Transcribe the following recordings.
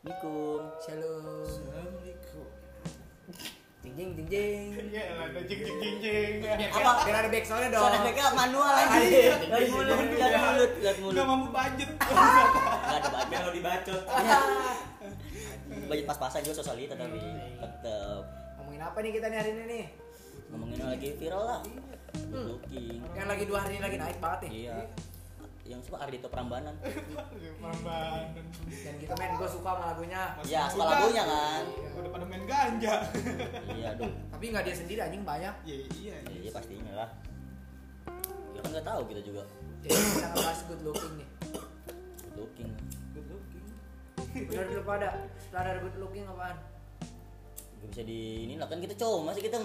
Assalamualaikum. Shalom. Assalamualaikum. Jing jing jing jing. Iya, ada jing jing jing jing. Apa? Biar ada back soundnya dong. Soalnya mereka manual aja. Iya. Dari mulut, dari mulut, dari mulut. Enggak mampu budget. Gak ada budget. Kalau dibacot. Iya. Budget pas-pasan juga sosialita tapi Iya. tetep Ngomongin apa nih kita nih hari ini nih? ngomongin lagi viral lah. Good looking. Yang lagi dua hari ini lagi naik banget nih. Iya. Yang suka Ardito Prambanan. Mamban. Dan gitu men, gue suka sama lagunya. Ya, suka lagunya kan. Udah pada main ganja. Iya dong. Tapi nggak dia sendiri anjing banyak. Iya, iya. Ya, iya pastinya lah. Ya kan nggak tahu kita juga Jadi kita ngebahas good looking nih. good looking. Good looking. Bener dulu pada standar good looking apaan? Gak bisa di ini lah kan kita cowok masih kita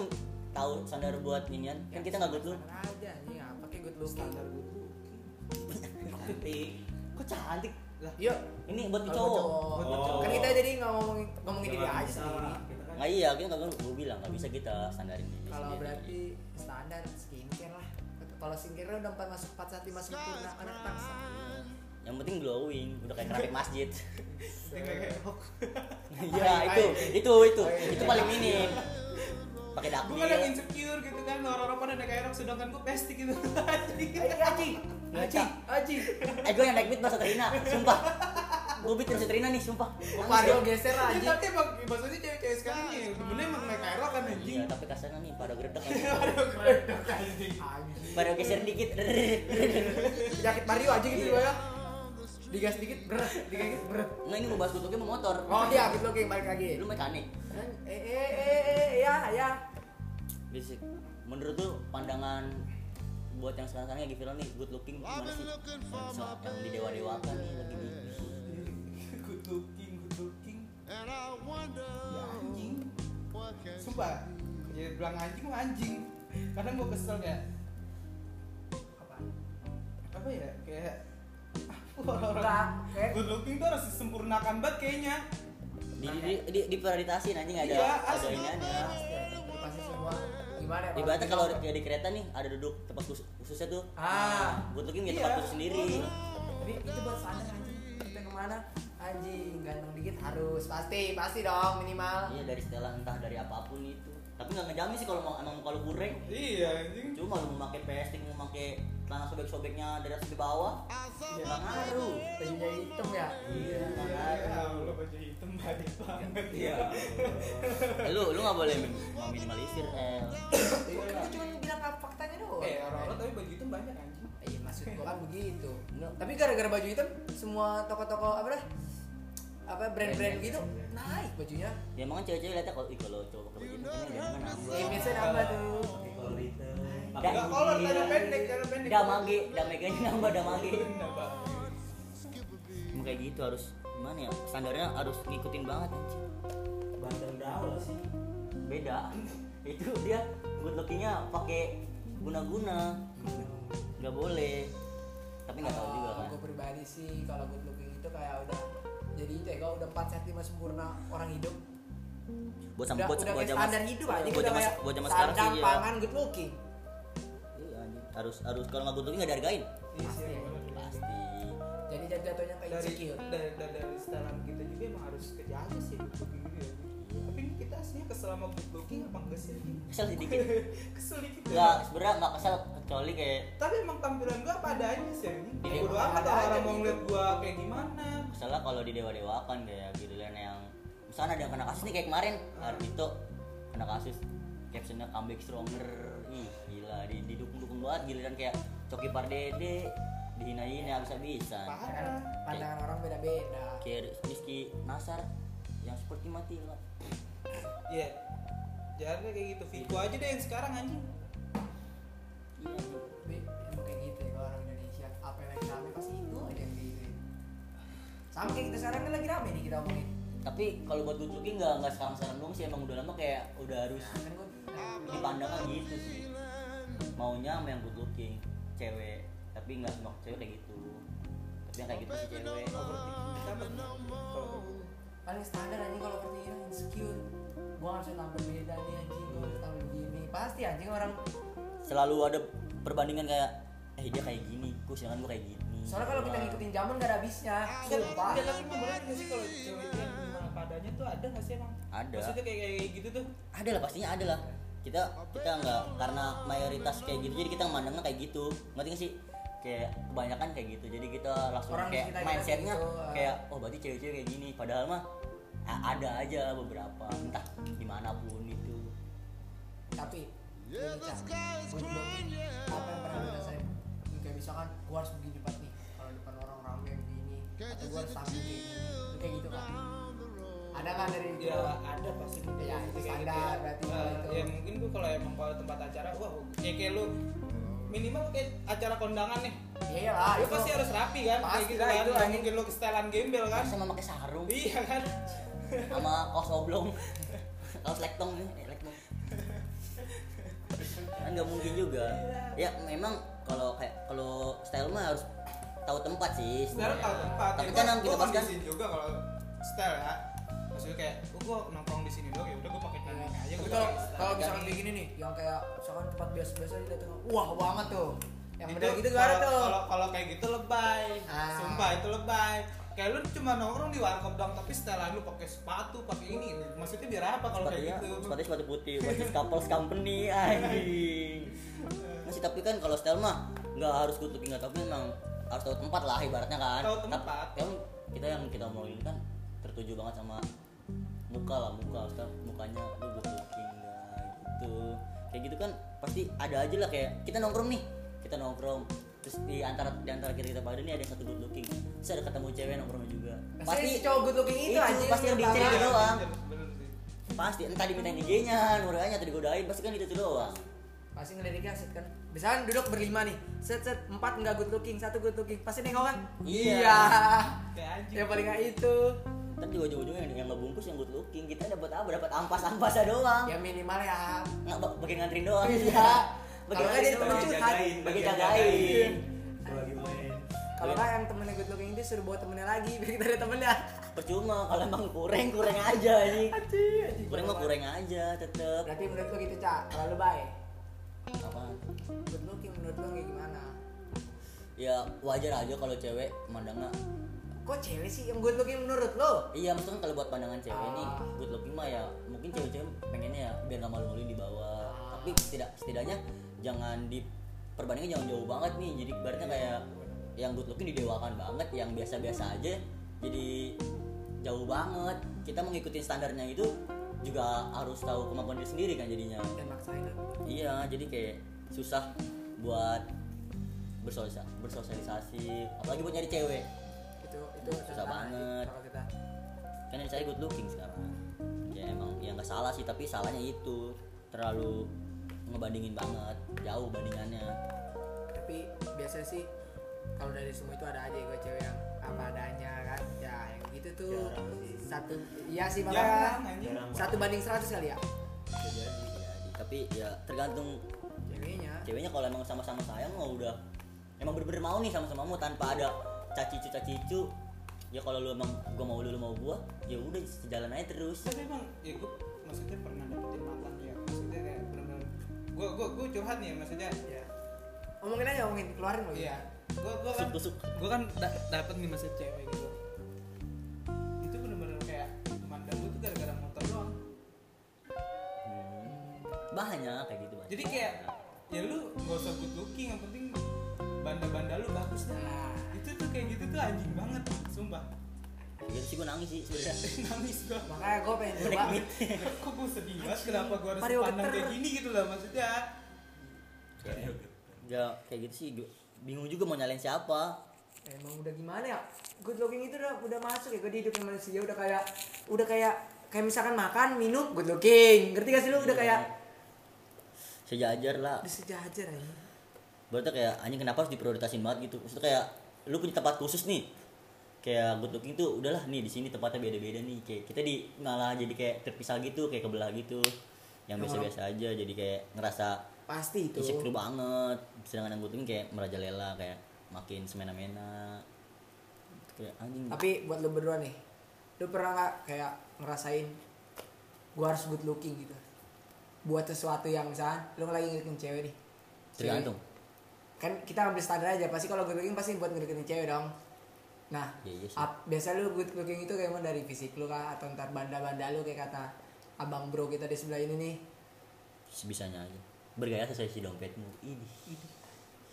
tahu standar buat inian kan kita nggak good look. Standar aja anjing apa kayak good looking. Standar good looking. Cantik. Kok cantik? Lah, yuk. Ini buat cowok. buat Oh. Kan kita jadi nggak ngomongin ngomongin diri aja sendiri. Nggak iya, kita nggak gue bilang nggak bisa kita standarin Kalau berarti standar skincare lah. Kalau skincare udah empat masuk empat saat lima sempurna anak bangsa. Yang penting glowing, udah kayak keramik masjid. Iya itu, itu itu, itu paling minim. Pakai Gue kadang insecure gitu kan orang-orang pada naik aerob sedangkan gue plastik gitu. Aji, aji, aji, aji. Eh gue yang naik beat bahasa Trina, sumpah. Gue beat bahasa Trina nih, sumpah. Mario geser Ya, aja. tapi emang maksudnya cewek-cewek sekarang nih bener emang naik aerob kan anjing. Iya, tapi kasarnya nih pada gredek aja. Anjing. Anjing. Pada geser dikit. Penyakit Mario aja gitu loh ya. Digas dikit berat, digas dikit berat. Nah ini mau bahas good looking mau motor. Oh iya, good looking balik lagi. Lu mekanik. Eh eh eh eh ya ya. Basic. Menurut tuh pandangan buat yang sekarang-sekarang lagi viral nih good looking gimana sih? Yang, se- yang di dewa-dewakan nih lagi di good looking, good looking. Ya anjing. Sumpah, ya bilang anjing mah anjing. Kadang gue kesel kayak Apa? apa ya kayak Enggak, good looking tuh harus disempurnakan banget kayaknya. di di di, di prioritasin anjing ada Iya, ada asli. pasti ya, semua gimana ya? Ibaratnya kalau kayak di kereta nih ada duduk tempat khusus, khususnya tuh. Ah. good looking ya Iya. tempat khusus sendiri. tapi itu buat standar anjing kita ke mana anjing ganteng dikit harus pasti pasti dong minimal Iya dari setelan entah dari apa pun itu. Tapi nggak ngejamin sih kalau mau emang kalau kurang. Iya anjing. Cuma lu mau pakai plastik mau pakai celana sobek-sobeknya dari atas ke bawah. Iya. Nggak ngaruh. bajunya hitam ya Iya, nggak Ya ngaruh. Allah baju hitam banyak banget. Iya. lu lu nggak boleh min- mau minimalisir eh. kita cuma bilang apa faktanya doang Eh orang-orang tapi baju hitam banyak anjing. iya maksud gua kan begitu tapi gara-gara baju hitam semua toko-toko apa dah apa brand-brand gitu naik bajunya Ya emang kan cewek-cewek lihatnya kalau kalau cowok pakai baju ini kan jangan nambah. image-nya nambah tuh Dan- Enggak kolor, celana pendek, celana pendek. Damage, damage-nya nambah damage. Nambah. Emang kayak gitu harus gimana ya? Standarnya harus ngikutin banget anjing. Banten berapa sih? Beda. Itu dia good lookingnya pakai guna-guna. Nggak boleh. Tapi nggak tahu juga kan. gue pribadi sih kalau good looking itu kayak udah jadi itu ya kalau udah 4 set 5 sempurna orang hidup Buat sama buat zaman standar hidup aja buat zaman kayak buat zaman sekarang sih ya. pangan good looking. Harus harus kalau nggak looking nggak dihargain. Iya sih. Pasti. jadi jatuhnya kayak dari dari dari, dari setelan kita juga emang harus kejaga sih good looking gitu ya. Tapi ini kita aslinya kesel sama good looking apa enggak sih? Kesel sedikit. kesel dikit. Nggak sebenarnya nggak kesel kecuali kayak Tapi emang tampilan gua apa adanya sih. Iya, Bodo amat ada aja orang mau gitu. ngeliat gua kayak gimana. misalnya kalau di dewa dewakan kayak giliran yang misalnya ada yang kena kasus nih kayak kemarin Ardito kena kasus captionnya comeback stronger ih gila di didukung dukung banget giliran kayak Coki Pardede dihina-hina habis habisan kan Parah. pandangan orang beda-beda. Kayak Rizky Nasar yang seperti mati lah Iya. Jangan kayak gitu. Viko aja deh yang sekarang anjing. iya tapi emang kayak gitu ya kalau orang Indonesia. Apa yang lagi rame pasti itu aja yang gitu sama kayak kita sekarang kan lagi rame nih kita omongin. Tapi kalau buat looking nggak nggak sekarang sekarang doang sih. Emang udah lama kayak udah harus nah, kan dipandangnya gitu sih maunya sama yang good looking cewek. Tapi nggak semua cewek kayak gitu. Tapi yang kayak gitu sih cewek. tuh? Paling standar anjing kalau pertanyaan insecure. Gua harus tampil beda nih anjing gua harus tampil begini pasti anjing orang selalu ada perbandingan kayak eh dia kayak gini gue sedangkan gue kayak gini? Soalnya kalau kita ngikutin zaman gak ada habisnya. Sumpah. enggak, tapi beneran nggak sih kalau cewek yang ada nggak sih emang? Ada. maksudnya kayak kayak gitu tuh? Ada lah pastinya ada lah kita kita nggak karena mayoritas kayak gitu jadi kita memandangnya kayak gitu. Ngerti nggak sih? Kayak kebanyakan kayak gitu. Jadi kita langsung Orang kayak kita mindsetnya kayak gitu, ah. kayak oh berarti cewek-cewek kayak gini. Padahal mah ada aja beberapa. Entah di mana pun itu. Tapi ini good looking apa yang pernah lu rasain? Yang kayak misalkan gua harus begini depan nih. Kalau depan orang rame begini atau gua harus tampil kayak gini. Lu kayak gitu kan ada kan dari itu? ya ada pasti. Ya, itu Kayak standar ya. berarti kalau itu. ya mungkin tuh kalau emang kalau tempat acara wah kayak kayak lu minimal kayak acara kondangan nih. Iya lah lu itu pasti harus rapi kan kayak Pasti gitu lah, kan. itu anjing. mungkin lu setelan gembel kan. Sama pakai sarung? Iya kan. Sama kaos oblong. Kaos lektong nih eh, lektong. Kan nggak mungkin juga. Ya memang kalau kayak kalau style mah harus tahu tempat sih. Sekarang sebenarnya. tahu tempat. Tapi Ya, kan yang kita bahas kan. juga kalau style ya maksudnya kayak oh, gua nongkrong di sini doang ya udah gua pakai celana aja Tapi gua kalau kalau misalkan kayak gini nih yang kayak misalkan tempat biasa-biasa di datang wah banget tuh. Yang itu model gitu gak ada tuh. kalau kalau kayak gitu lebay. Ah. sumpah itu lebay. Kayak lu cuma nongkrong di warkop doang tapi setelan lu pakai sepatu pakai ini. Maksudnya biar apa kalau kayak gitu? sepatunya sepatu putih buat couples company anjing. Masih tapi kan kalau style mah nggak harus looking nggak tapi memang harus tahu tempat lah ibaratnya kan. Tahu tempat. kan kita yang kita omongin kan tertuju banget sama muka lah muka style mukanya lu good looking gitu. Kayak gitu kan pasti ada aja lah kayak kita nongkrong nih kita nongkrong. Terus di antara di antara kita kita pada nih ada yang satu good looking. Terus ada ketemu cewek nongkrong juga. Pasti si cowok good looking itu, itu anjing pasti yang dicari itu doang. Bener, bener sih. pasti entah dimintain IG-nya, nuranya atau digodain pasti kan itu doang. pasti ngeliriknya set kan. Misalkan duduk berlima nih set set empat nggak good looking satu good looking pasti nengok kan? Iya. kayak anjing. Yang paling nggak itu Ntar di ujung-ujungnya yang, yang ngebungkus yang good looking kita dapat apa? Dapat ampas-ampasnya doang. ya minimal ya Nggak ba- bagian nganterin doang. Iya. Nggak jadi nganterin temen doang. curhat. Bagi jagain. lagi main kalau nggak yang temennya good looking itu suruh bawa temennya lagi biar kita ada temennya Percuma kalau emang kurang kurang aja nih. Kurang mah kurang aja tetep. berarti menurut lo gitu cak kalau lu baik Apa? good looking menurut lo kayak gimana Ya wajar aja kalau cewek mandangnya kok cewek sih yang good looking menurut lo Iya, maksudnya kalau buat pandangan cewek nih, Ah. good looking mah ya mungkin cewek-cewek pengennya ya biar gak malu-maluin di bawah. Ah. Tapi setidak setidaknya jangan di perbandingan jangan jauh banget nih. Jadi ibaratnya kayak yang good looking didewakan banget, yang biasa-biasa aja jadi jauh banget. Kita mengikuti standarnya itu juga harus tahu kemampuan diri sendiri kan jadinya. dan maksain. Iya, jadi kayak susah buat bersosialisasi apalagi buat nyari cewek. Itu Susah banget. kalau kita. Kan yang saya good looking sekarang. Ya emang ya nggak salah sih tapi salahnya itu. Terlalu ngebandingin banget jauh bandingannya. Tapi biasa sih kalau dari semua itu ada aja gue cewek yang apa adanya kan? Ya yang gitu tuh Jarang sih. satu iya sih jarang makanya satu banding seratus kali ya? Jadi Jadi, tapi ya tergantung ceweknya. ceweknya kalau emang sama-sama sayang mau udah. Emang bener-bener mau nih sama-sama mau tanpa ada cacicu cacicu ya kalau lu emang gua mau lu lu mau gua ya udah sejalan aja terus. Tapi emang ya gue maksudnya pernah dapetin mantan ya? Maksudnya kayak bener-bener gue gue gue curhat nih maksudnya ya. Omongin aja omongin keluarin lo iya. Gue gue kan gue kan da- dapet nih maksud cewek gitu. Itu bener-bener kayak mandang gue tuh gara-gara motor doang. Hmm. banyak kayak gitu banyak. Jadi kayak ya lu gak usah good looking yang penting banda-banda lu bagus dah. Nah itu tuh kayak gitu tuh anjing banget sumpah. Gitu sih gua nangis sih nangis gue makanya gue pengen coba. kok gue sedih banget kenapa gue harus Mario pandang kayak gini gitu loh maksudnya. Ya kayak gitu sih gua bingung juga mau nyalain siapa. Emang udah gimana ya? Good looking itu udah udah masuk ya ke di hidupnya manusia udah kayak udah kayak kayak misalkan makan minum good looking. Ngerti gak sih lu? Udah kayak sejajar lah. Udah sejajar aja berarti kayak anjing kenapa harus diprioritasin banget gitu? Maksudnya kayak lu punya tempat khusus nih. Kayak good looking tuh udahlah nih di sini tempatnya beda-beda nih. Kayak kita di malah jadi kayak terpisah gitu kayak kebelah gitu. Yang biasa-biasa aja jadi kayak ngerasa pasti itu. insecure banget. Sedangkan yang good looking kayak merajalela kayak makin semena-mena. Kayak anjing tapi buat lu berdua nih lu pernah nggak kayak ngerasain gua harus good looking gitu? Buat sesuatu yang misalnya lu lagi ngeliatin cewek nih. Tergantung kan kita ambil standar aja pasti kalau good looking pasti buat ngeliatin cewek dong nah Iya, iya sih. ap- biasa lu good looking itu kayak mana dari fisik lu kah atau ntar banda-banda lu kayak kata abang bro kita di sebelah ini nih Sebisanya aja. Bergaya sesuai si dompetmu. Ini.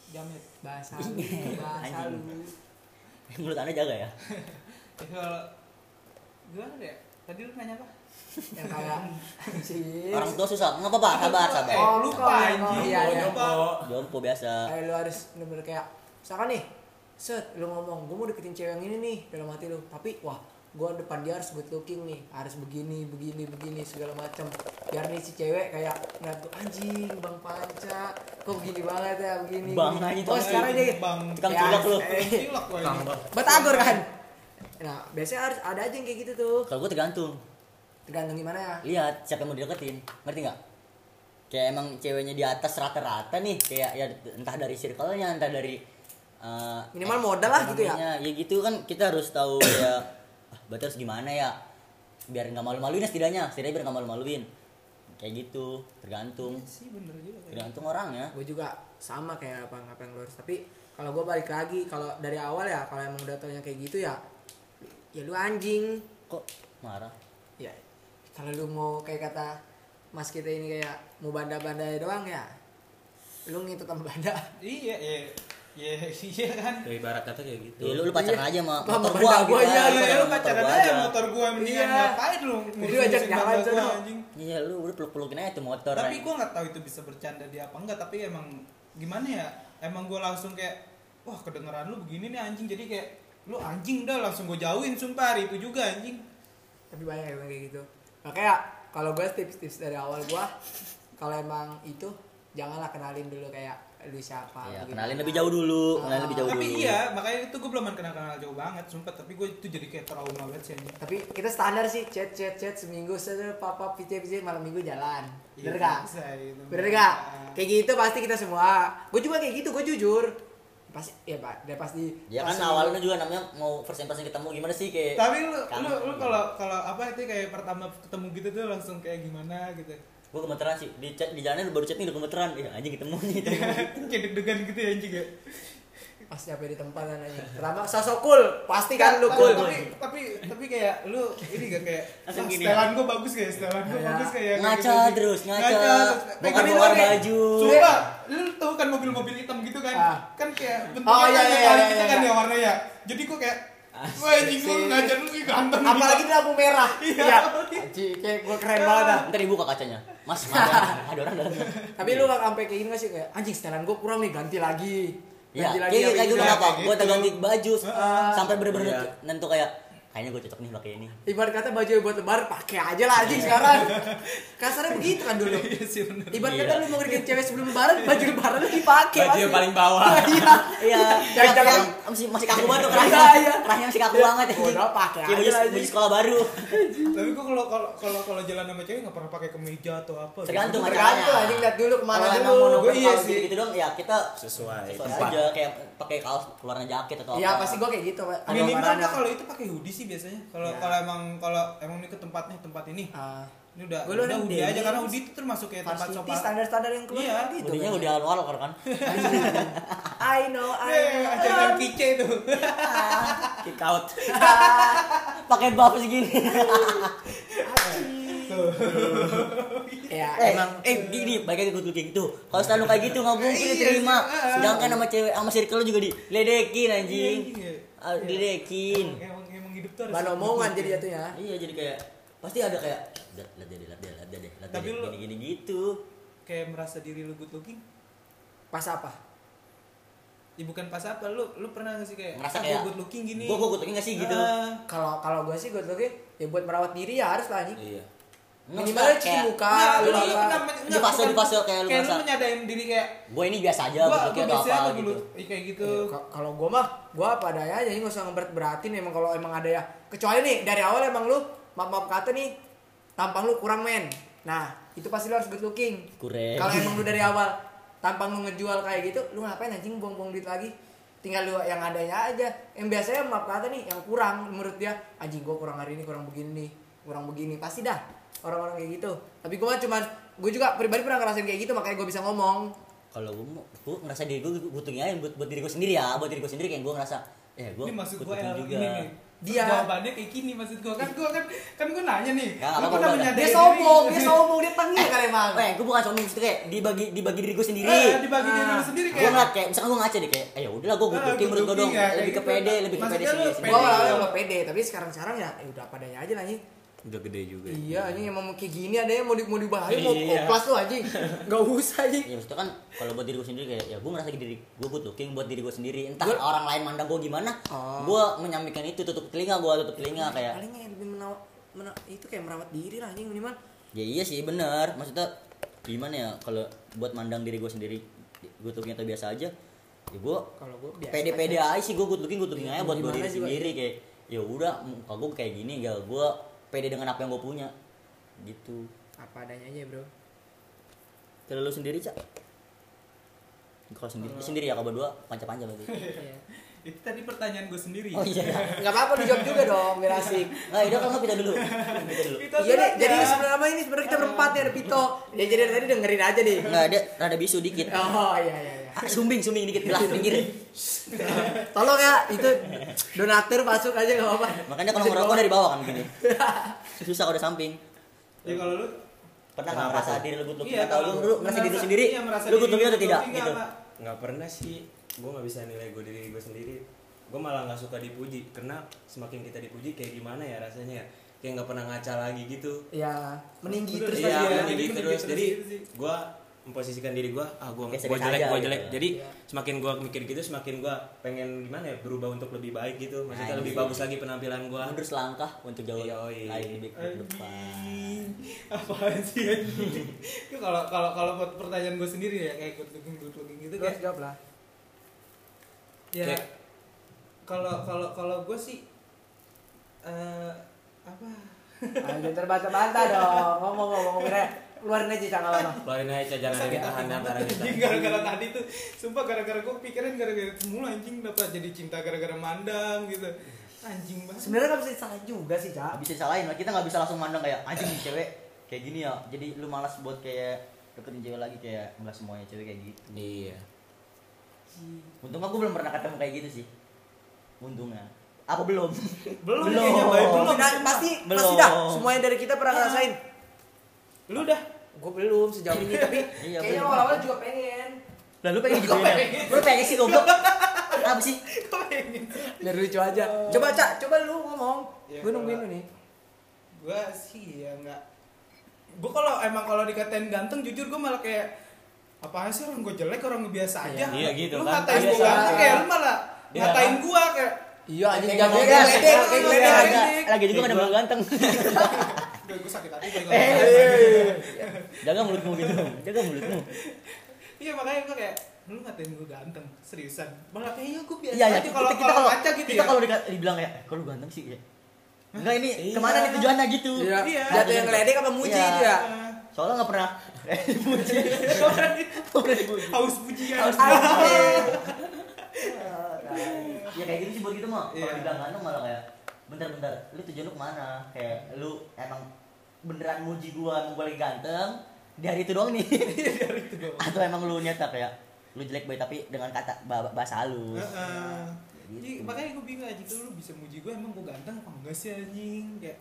Jamet. bahasa lu bahasa Anjing. lu Mulut anda jaga ya. Kalau gimana ya? Tadi lu nanya apa? Yang kayak Orang tua susah. Nggak apa-apa, sabar, sabar. Oh, lu lupa, emang. anjing. Iya, iya. Lupa. Jompo biasa. kayak lu harus bener-bener kayak misalkan nih set lu ngomong gue mau deketin cewek yang ini nih dalam hati lu tapi wah gue depan dia harus good looking nih harus begini begini begini segala macam biar nih si cewek kayak ngeliat gue anjing bang panca kok begini banget ya begini Bang begini." oh tuh. sekarang dia Bang. Tukang Ya, culak lu. eh, Cilok ini. batagor kan nah biasanya harus ada aja yang kayak gitu tuh Kalau gue tergantung. Tergantung gimana ya Lihat siapa yang mau dideketin. Ngerti nggak? Kayak emang ceweknya di atas rata-rata nih. Kayak ya entah dari circle-nya, entah dari eh, Minimal modal lah gitu ya? Ya gitu kan kita harus tahu ya. ah, berarti harus gimana ya? Biar nggak malu-maluin ya setidaknya. Setidaknya biar nggak malu-maluin. Kayak gitu. Tergantung. Iya sih bener juga. kayak. Tergantung orangnya. gue juga sama kayak apa ngapain lu harus tapi kalau gue balik lagi kalau dari awal ya kalau emang udah taunya kayak gitu ya ya lu anjing Kok marah? ya kalau lu mau kayak kata mas kita ini kayak mau banda-banda doang ya lu ngikut sama banda Iya, iya. Iya, iya kan. Ya ibarat kata kayak gitu. Ya, lu, lu pacaran Iya. aja sama motor gua gua, gitu. iya. Iya, lu pacaran aja motor gua mendingan Iya. ngapain lu Lu ajak banda gua, anjing. Iya, lu udah peluk-pelukin aja tuh motor. Tapi gua nggak tahu itu bisa bercanda dia apa enggak, tapi emang gimana ya? Emang gua langsung kayak wah kedengeran lu begini nih anjing jadi kayak lu anjing dah langsung gua jauhin sumpah hari itu juga anjing. tapi banyak yang kayak gitu makanya kalau gue tips-tips dari awal gue kalau emang itu janganlah kenalin dulu kayak lu siapa Iya, lu kenalin lebih jauh dulu, kenalin Ah. lebih jauh tapi dulu. iya, makanya itu gua belum kenal kenal jauh banget sumpah, tapi gua itu jadi kayak trauma banget sih tapi kita standar sih chat chat chat seminggu set papa pice pice malam minggu jalan. Bener Iya, gak bisa, itu. bener gak kayak gitu pasti kita semua. Gue juga kayak gitu gue jujur pasti ya pak dia pasti Ya kan pasti- awalnya juga namanya mau first impression ketemu gimana sih kayak Tapi lu Kangen. lu lu kalau kalau apa itu kayak pertama ketemu gitu tuh langsung kayak gimana gitu. gue gemeteran sih di chat di jalannya baru chat nih udah gemeteran ya anjing ketemu nih kayak deg-degan gitu ya anjing ya. Pasti apa di tempat kan aja pertama sosok cool pasti kan lu Tapi- cool Tapi tapi tapi kayak lu ini gak kayak Langsung "Ah, gini setelan gua bagus kayak setelan gua Iya. bagus kayak Ngaca gitu, anjing." terus, ngaca. terus. Lu bongkar kayak- baju. Sumpah, lu tahu kan mobil-mobil hitam gitu kan? Ah. Kan kayak bentuknya Oh, iya, kan iya, iya, gitu iya, kan iya. ya warnanya. Jadi gua kayak Wah anjing Si- ngajar lu ganteng nih. apalagi di lampu merah Iya. iya Anjing, kayak gue keren banget dah ntar dibuka kacanya mas ada, orang dalamnya tapi lu gak sampai kayak gini gak sih kayak anjing setelan gue kurang nih ganti lagi ya lagi kayak apa kayak ini." gitu Iya, kenapa kayak gue gitu. ganti baju Ah. sampai bener-bener Iya. nentu kayak kayaknya gue cocok nih pakai ini. Ibarat kata baju buat lebaran pakai aja lah anjing sekarang. Kasarnya begitu kan dulu. Iya ibarat kata lu mau ngirikin cewek sebelum lebaran baju lebaran lu dipakai Baju yang paling bawah. iya. Iya. Jangan- masih masih kaku banget kerahnya Iya, iya. kerahnya masih kaku banget ya Udah, pakai aja baju, lah, anjing. baju sekolah baru. Tapi gua kalau kalau kalau jalan sama cewek nggak pernah pakai kemeja atau apa. tergantung Tergantung, acaranya. anjing, lihat dulu ke mana dulu. emang mau nongkrong Gua iya sih. gitu dong ya kita Sesuai aja. Kayak pakai kaos keluarnya jaket atau iya apa. pasti gue kayak gitu Minimal kalau itu pakai hoodie sih biasanya. Kalau Ya. kalau emang kalau emang ini ke tempatnya tempat ini. Ah, Ini udah udah hoodie aja karena hoodie itu termasuk kayak tempat sopan. standar-standar yang keluar Iya, gitu Udinya kan. udah alwal kan I know I know ajaran kice itu. Kick out. pakai buff segini ya eh, emang eh gini lagi good looking tuh kalau selalu kayak gitu nggak mungkin Iya, diterima iya. sedangkan sama cewek sama circle lu juga diledekin anjing Iya. Ah, diledekin hidup tuh harus bahan omongan jadi jatuhnya iya jadi kayak pasti ada kayak lihat lihat deh lihat deh lihat deh lihat Tapi deh lu- gini gini gitu kayak merasa diri lu good looking. pas apa Ya bukan pas apa lu lu pernah gak sih kayak Ngerasa "Ah, kayak, good looking gini. gua- gua good looking gak sih gitu? Ah, kalau kalau gue sih gue looking ya buat merawat diri ya harus lah anjing Iya. Minimal cuci kayak, muka lu apa. Di fase- di fase kayak lu kayak lu menyadarin diri kayak gue ini biasa aja atau biasa apa aja gitu. Dulu kayak gitu. Iya, ka- kalau gue mah gue apa adanya aja nggak usah ngeberat beratin emang kalau emang ada ya. Kecuali nih dari awal emang lu maaf maaf kata nih tampang lu kurang men. Nah itu pasti lu harus good looking. Kurang. Kalau emang lu dari awal tampang lu ngejual kayak gitu lu ngapain anjing buang-buang duit lagi? Tinggal lu yang adanya aja. Yang biasanya maaf kata nih yang kurang menurut dia anjing gua kurang hari ini kurang begini nih kurang begini. Pasti dah orang-orang kayak gitu tapi gua mah cuman gue juga pribadi pernah ngerasain kayak gitu makanya gue bisa ngomong kalau gue gue ngerasa diri gue looking aja buat, buat diri gue sendiri ya buat diri gue sendiri kayak gue ngerasa ya gue ini maksud gue looking juga. ini nih. Dia- Dia jawabannya kayak gini maksud gue kan gue kan kan gue nanya nih. Ya, lu pernah menyadari Dia sombong, dia sombong, dia tengil kan emang. Eh, gue bukan sombong maksudnya kayak dibagi dibagi diri gue sendiri. Eh, dibagi diri lu sendiri gue kayak. ngeliat kayak misalkan gue ngaca deh kayak, eh ya udahlah gue looking good menurut gue dong, ya, kayak lebih ke gitu. pede, lebih ke pede sendiri. Sendiri. awalnya nggak pede, tapi sekarang sekarang ya, ya udah padanya aja lah anjing. Udah gede juga. Iya, anjing emang kayak gini ada yang mau di mau dibahayain mau Iya. oplas tuh anjing. Enggak usah anjing. Ya maksudnya kan kalau buat diri gue sendiri kayak ya gue merasa diri gue good looking buat diri gue sendiri. Entah Gua- orang lain mandang gue gimana, Oh. gue menyampaikan itu tutup telinga gue tutup telinga kayak Paling yang lebih menaw, mena- itu kayak merawat diri lah anjing minimal. ya iya sih bener maksudnya gimana ya kalau buat mandang diri gue sendiri good looking atau biasa aja ya gue Kalau gua biasa. pede-pede aja. aja sih gue good looking good looking Iya, aja buat gue diri sendiri kayak ya udah muka gue kayak gini gak gue pede dengan apa yang gue punya gitu Apa adanya aja, Bro. kalau lu sendiri cak kalau sendiri sendiri ya kalau berdua panca-panca berarti Iya. Itu tadi pertanyaan gue sendiri. oh iya Enggak apa-apa dijawab juga dong, biar asik. nah itu kan kita dulu kita dulu Kita Iya nih, jadi sebenarnya apa ini sebenarnya kita berempat nih ada Pito. Ya jadi dari tadi dengerin aja nih. nggak ada rada bisu dikit Oh iya iya iya. Ah, sumbing sumbing dikit gelas pinggir Tolong ya, itu donatur masuk aja enggak apa-apa. makanya kalau ngerokok dari bawah kan gini susah kalau udah samping Ya kalau lu pernah nggak merasa tuh? diri lu good Iya, atau lu lu merasa diri sendiri iya, lu good looking atau tidak gitu? Nggak pernah sih. Gue nggak bisa nilai gue diri gue sendiri. Gue malah nggak suka dipuji karena semakin kita dipuji kayak gimana ya rasanya ya. Kayak nggak pernah ngaca lagi gitu. Ya, meninggi terus iya, iya. meninggi terus. terus Jadi gitu gue memposisikan diri gue, ah gue gue jelek, gue gitu. jelek. Jadi Iya. semakin gue mikir gitu, semakin gue pengen gimana ya berubah untuk lebih baik gitu. Maksudnya Nah, lebih iya. bagus lagi penampilan gue. mundur selangkah untuk jauh Yoi. lagi lebih ke depan. Apaan sih? Itu kalau kalau kalau buat pertanyaan gue sendiri ya kayak good looking good looking gitu Terus kayak jawab lah. ya kalau kalau kalau gue sih eh apa Ayo terbata-bata dong. Ngomong-ngomong kira keluarin aja jangan apa. Keluarin aja jangan ada yang tahan antara kita. Anjing gara-gara tadi tuh sumpah gara-gara gue pikirin gara-gara semula anjing dapat jadi cinta gara-gara mandang gitu anjing banget Sebenarnya nggak bisa disalahin juga sih, Cak. Bisa salahin lah kita nggak bisa langsung mandang kayak anjing nih cewek kayak gini ya jadi lu malas buat kayak deketin cewek lagi kayak nggak semuanya cewek kayak gitu Iya. untungnya gue belum pernah ketemu kayak gitu sih untungnya apa belum belum Belum. kayaknya baik belum Nah, pasti Belum. pasti dah semuanya dari kita pernah ngerasain. lu dah Gue belum sejauh ini tapi Iya, kayaknya belum. awal-awal juga pengen. lalu pengen gitu ya gue pengen sih goblok apa sih Biar lucu aja. Coba, Cak, coba lu ngomong. Ya, gue nungguin lu nih. gue sih ya nggak gue kalau emang kalau dikatain ganteng jujur gue malah kayak apaan sih orang gue jelek orang gue biasa aja Iya, gitu lu kan. ngatain gue Biasa. ganteng kayak lu malah Iya, ngatain gue kayak Iya, anjing Kayak jangan ledek, ledek gua- aja. lagi lagi juga ada bilang ganteng "Udah, gue sakit hati gue jaga mulutmu gitu. Jaga mulutmu. Iya makanya gue kayak lu ngatain gue ganteng seriusan. Malah kayaknya gue biasa iya iya. aja kita kalau kita kalau kalau ngaca gitu kita ya. kalau dibilang kayak kalau lu ganteng sih? Ya. Enggak ini Iya. ke mana nih tujuannya gitu. Iya. Iya. Jatuh yang ngeledek apa muji Iya. ya? Soalnya nggak pernah. Dipuji. Pernah dipuji. Haus pujian. Haus Anjing. ya kayak gitu sih buat gitu mah. Kalau Iya. dibilang ganteng malah kayak bentar-bentar lu tujuan lu ke mana kayak lu emang beneran muji gua mau gua lagi ganteng dari itu doang nih atau emang lu nyata kayak lu jelek baik tapi dengan kata ba- bahasa halus Heeh. Gitu. Jadi, makanya gue bingung aja tuh lu bisa muji gue emang gue ganteng apa enggak sih anjing kayak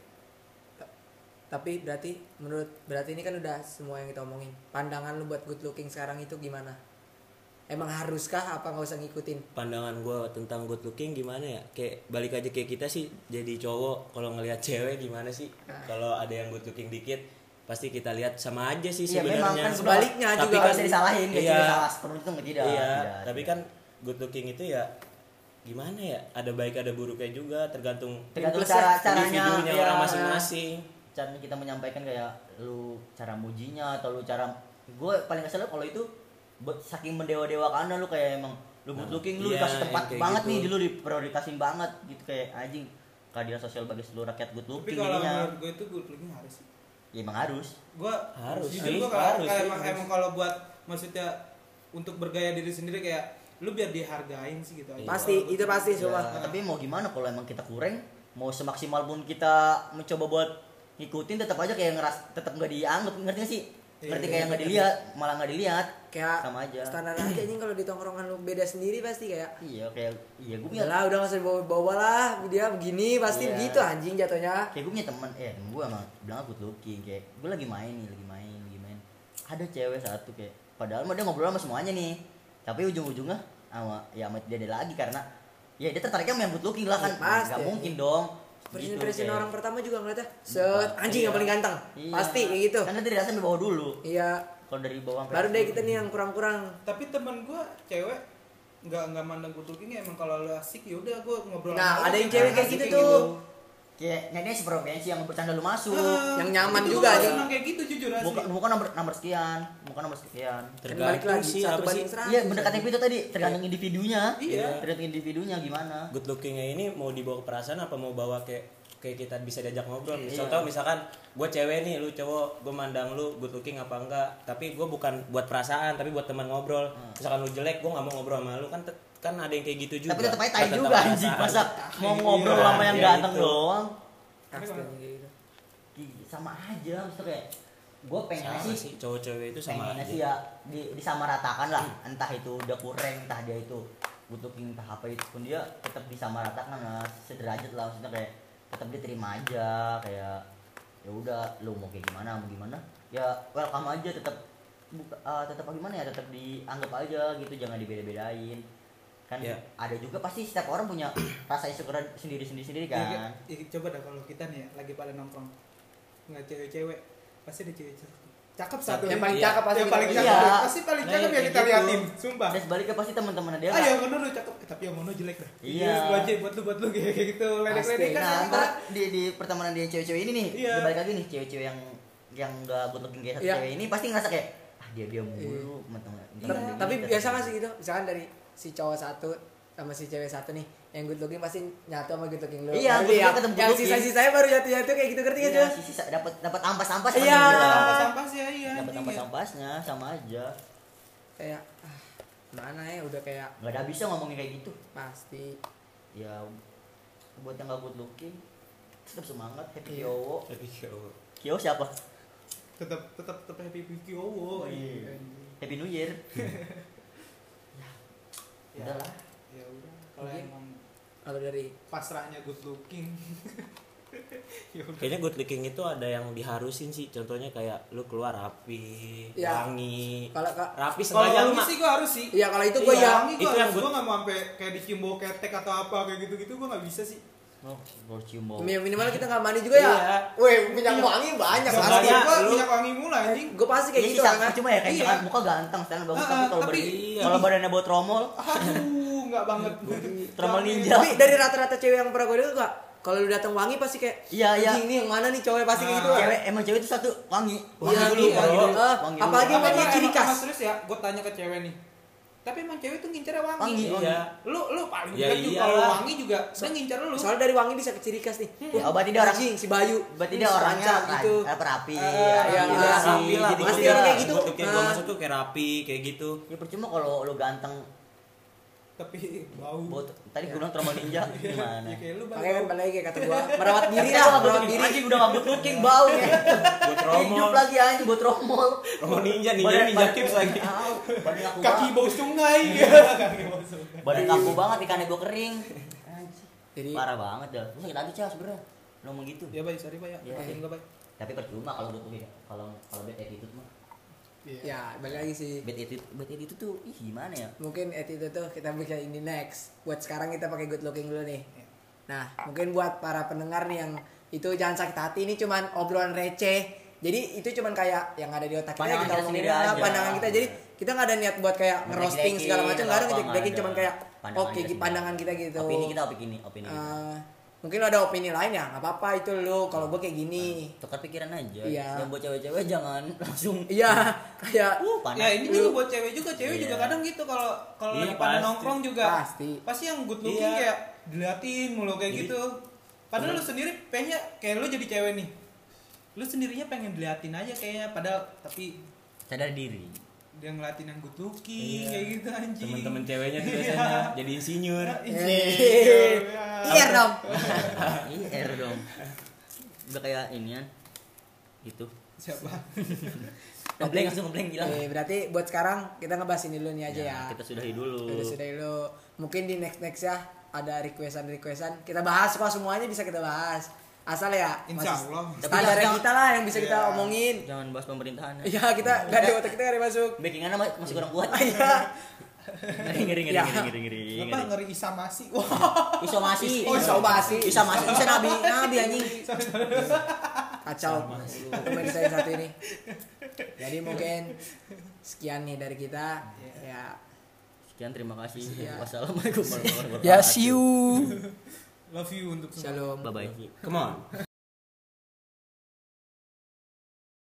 Tapi berarti menurut berarti ini kan udah semua yang kita omongin. Pandangan lu buat good looking sekarang itu gimana? Emang haruskah? Apa nggak usah ngikutin? pandangan gue tentang good looking gimana ya? Kayak balik aja kayak kita sih jadi cowok kalau ngelihat cewek gimana sih? Ah. kalau ada yang good looking dikit pasti kita lihat sama aja sih Iya, memang sebenarnya. kan Sebaliknya Tapi juga. kan- bisa disalahin Iya. salah itu nggak tidak. Iya Tidak, tapi tidak. kan good looking itu ya gimana ya? Ada baik ada buruknya juga tergantung tergantung cara caranya individunya ya, orang masing-masing. Caranya kita menyampaikan kayak lu cara mujinya atau lu cara gue paling kesel kalau itu saking mendewa-dewakan lu kayak emang lu good looking lu iya, dikasih tempat yang kayak banget gitu. nih dulu diprioritasin banget gitu. Kayak anjing keadilan sosial bagi seluruh rakyat good tapi looking kalau jadinya. menurut gue itu good looking harus. Sih ya emang harus. Gue Harus jujur sih, gue kalau emang, emang kalau buat maksudnya untuk bergaya diri sendiri kayak lu biar dihargain sih gitu aja. Pasti, Kalau itu pasti, looking. semua. Ya, tapi mau gimana kalau emang kita kurang? Mau semaksimal pun kita mencoba buat ngikutin tetap aja kayak ngeras tetap nggak dianggap ngerti gak sih? Ngerti Iya, kayak nggak dilihat malah nggak dilihat kayak sama aja standar aja anjing kalau di tongkrongan lu beda sendiri pasti kayak iya kayak iya gue punya lah udah gak usah dibawa bawa lah dia begini pasti Iya. begitu anjing jatuhnya kayak gue punya teman eh gue emang bilang good looking kayak gue lagi main nih lagi main lagi main ada cewek satu kayak padahal mah dia ngobrol sama semuanya nih tapi ujung-ujungnya sama ya sama dia ada lagi karena ya dia tertariknya sama yang good looking lah kan Iya, pasti. nggak mungkin dong Gitu, kayak- orang pertama juga ngeliatnya set anjing yang Iya. paling ganteng Iya. pasti kayak gitu karena dari rasa dari bawah dulu iya kalau dari bawah baru deh kita nih yang kurang-kurang. Tapi temen gue cewek nggak nggak mandang good looking emang kalau lu asik ya udah gue ngobrol Nah, ada yang cewek kayak gitu tuh. kayak nyatanya seprovinsi yang bercanda lu masuk. Ah, Yang nyaman itu juga, senang kayak gitu jujur asli. Bukan bukan nomor nomor sekian bukan nomor sekian. Tergantung lagi sih satu apa sih. banding seratus. Iya mendekati itu tadi tergantung individunya. Iya. tergantung individunya gimana. Good lookingnya ini mau dibawa ke perasaan apa mau bawa kayak kayak kita bisa diajak ngobrol. Iya. contoh misalkan gue cewek nih lu cowok gue mandang lu good looking apa enggak. Tapi gue bukan buat perasaan tapi buat teman ngobrol. Hmm. misalkan lu jelek gue nggak mau ngobrol sama lu. Kan kan ada yang kayak gitu juga. tapi tetap aja tai juga anjing. masa mau ngobrol Iya, sama yang iya ganteng gitu. doang? Gitu. Sama aja maksudnya kayak gue pengen sama sih sih cowok cewek itu sama pengennya aja. sih ya di disamaratakan lah. Entah itu udah kurang entah dia itu butuh entah apa itu pun dia tetap disamaratakan lah sederajat lah. Maksudnya kayak tetap diterima aja kayak ya udah lu mau kayak gimana mau gimana? Ya welcome aja tetap buka, eh, tetap gimana ya tetap dianggap aja gitu jangan dibeda-bedain. Kan Ya. ada juga pasti setiap orang punya rasa insecure sendiri sendiri sendiri Ya, kan. ya, coba dah kalau kita nih ya, lagi pada nongkrong nggak cewek-cewek pasti ada cewek cakep satu Yang paling Iya. cakep pasti yang paling pilih. cakep Iya. pasti paling Nah, cakep ya yang kita gitu. liatin sumpah dan sebaliknya pasti teman-teman dia ah yang mana lu cakep Eh, tapi yang mana jelek dah Iya. aja buat lu buat lu kayak gitu ledek-ledek kan nah ntar di di pertemanan dia cewek-cewek ini nih Iya. balik lagi nih cewek-cewek yang yang gak good looking kayak satu Iya. cewek ini pasti ngerasa kayak ah dia dia mulu Iya. Ta- tapi biasa gak sih gitu misalkan dari si cowok satu sama si cewek satu nih yang good looking pasti nyatu sama good looking lu Iya, good looking ketemu yang sisa-sisanya baru jatuh-jatuh kayak gitu ngerti gak iya, sisa dapat dapat ampas-ampas Iya. sampah sampah sih ya iya dapat anjing, ya. ampas-ampasnya sama aja kayak ah, mana ya udah kayak nggak ada bisa ngomongin kayak gitu pasti ya buat yang gak good looking tetap semangat happy Iya. Kyowo Tapi cowok. Kyo siapa tetap tetap tetap happy you oh, Iya. Happy New Year Ya. udah lah ya udah kalau emang kalau dari pasrahnya good looking. Ya Kayaknya good looking itu ada yang diharusin sih. Contohnya kayak lu keluar rapi, Ya. wangi. kalau Rapi kalau sengaja lu wangi sih gua harus sih. Iya kalau itu gue Iya, ya wangi itu gua yang gua nggak mau sampai kayak dicium bau ketek atau apa kayak gitu gitu gua nggak bisa sih. Oh cium bau Min- minimal kita nggak mandi juga ya. Iya. weh minyak wangi banyak pasti. gua lu- minyak wangi mula anjing. gue pasti kayak Iya gitu kan? cuma ya kayak Iya. muka ganteng, style bagus, Ah, tapi kalau ber- iya. kalau badannya buat tromol, aduh nggak banget Jangan. ninja. tapi dari rata-rata cewek yang pernah gue lihat gak kalau lu datang wangi pasti kayak Iya, iya. nih yang mana nih cowok pasti kayak Ah. gitu kan cewek emang cewek itu satu wangi, wangi Iya, dulu, iya, wangi iya. dulu, Ah, wangi apalagi dulu. Apa wangi emang- ciri khas. serius ya gue tanya ke cewek nih tapi emang cewek tuh ngincernya wangi, Wangi, Iya. lu lu paling Ya iyalah. kalau wangi juga dia ngincer lu soalnya dari wangi bisa ke ciri khas nih Ya, oh, berarti dia orang- si Bayu Berarti Hmm, dia si orangnya Panca gitu rapi, Eh, rapi, iya, gitu iya, rapi lah. Jadi Pasti orang kayak gitu. Looking gua Ah. masuk tuh kayak rapi, kayak gitu. Ya percuma kalau lu ganteng, tapi bau bau tadi gue bilang tromol ninja gimana? ya kayak lu bau makanya kan balik lagi kayak kata gua merawat diri Iya, lah merawat diri Anjing udah good looking bau ya. Buat Hidup lagi anjing buat tromol. Tromol ninja, ninja ninja tips lagi. Aku kaki bau sungai Badan kaku banget ikannya gue kering. Jadi Parah banget dah. Terus sakit hati cah sebenernya. Ngomong gitu. ya baik sorry pak ya Iya. baik Tapi percuma kalau good looking. Kalau kalau bad attitude mah. Ya balik lagi sih Bad attitude, bad attitude tuh ih gimana ya? mungkin attitude tuh kita bisa ini next buat sekarang kita pakai good looking dulu nih Iya. nah mungkin buat para pendengar nih yang itu jangan sakit hati ini cuman obrolan receh jadi itu cuman kayak yang ada di otak kita Pandangan kita ah, aja. pandangan kita jadi kita nggak ada niat buat kayak ngerosting segala macam nggak ada nggak cuman kayak oke sendiri. pandangan kita gitu Opini kita opini opini kita. Mungkin lo ada opini lain ya nggak apa-apa itu lo kalau gue kayak gini Tukar pikiran aja. Iya. Yang buat cewek-cewek jangan langsung iya kayak uh panas. ya ini juga buat cewek juga cewek Iya. juga kadang gitu kalau kalau Iya, lagi pada nongkrong juga Pasti. pasti yang good looking Iya. kayak diliatin mulu kayak Jadi- gitu padahal lu sendiri pengennya kayak lu jadi cewek nih lu sendirinya pengen diliatin aja kayaknya padahal tapi sadar diri. Dia ngeliatin yang good looking Iya. kayak gitu anjing Temen-temen ceweknya tuh biasanya jadi insinyur. Eh, iya dong IR dong. Udah kayak ini kan. Gitu. siapa ngebleng langsung ngebleng bilang Eh, berarti buat sekarang kita ngebahas ini dulu nih aja ya. kita sudahi dulu Udah sudah dulu. Mungkin di next next ya ada requestan requestan kita bahas kok semuanya bisa kita bahas. Asal ya Insya Allah. standar kita lah yang bisa kita Iya. omongin. jangan bahas pemerintahan ya. Iya kita nggak ada otak kita nggak ada masuk. backingannya ma- masih kurang kuat Iya. ngeri ngeri ngeri Ya. ngeri ngeri ngeri Apa ngeri ngeri isamasi? Wah. isomasi Oh, isomasi. isomasi bisa nabi nabi anjing Kacau. Komen saya satu ini. Jadi mungkin sekian nih dari kita. Ya. sekian terima kasih Iya. wassalamualaikum warahmatullahi wabarakatuh Ya see you. Love you untuk semua. Shalom. bye bye come on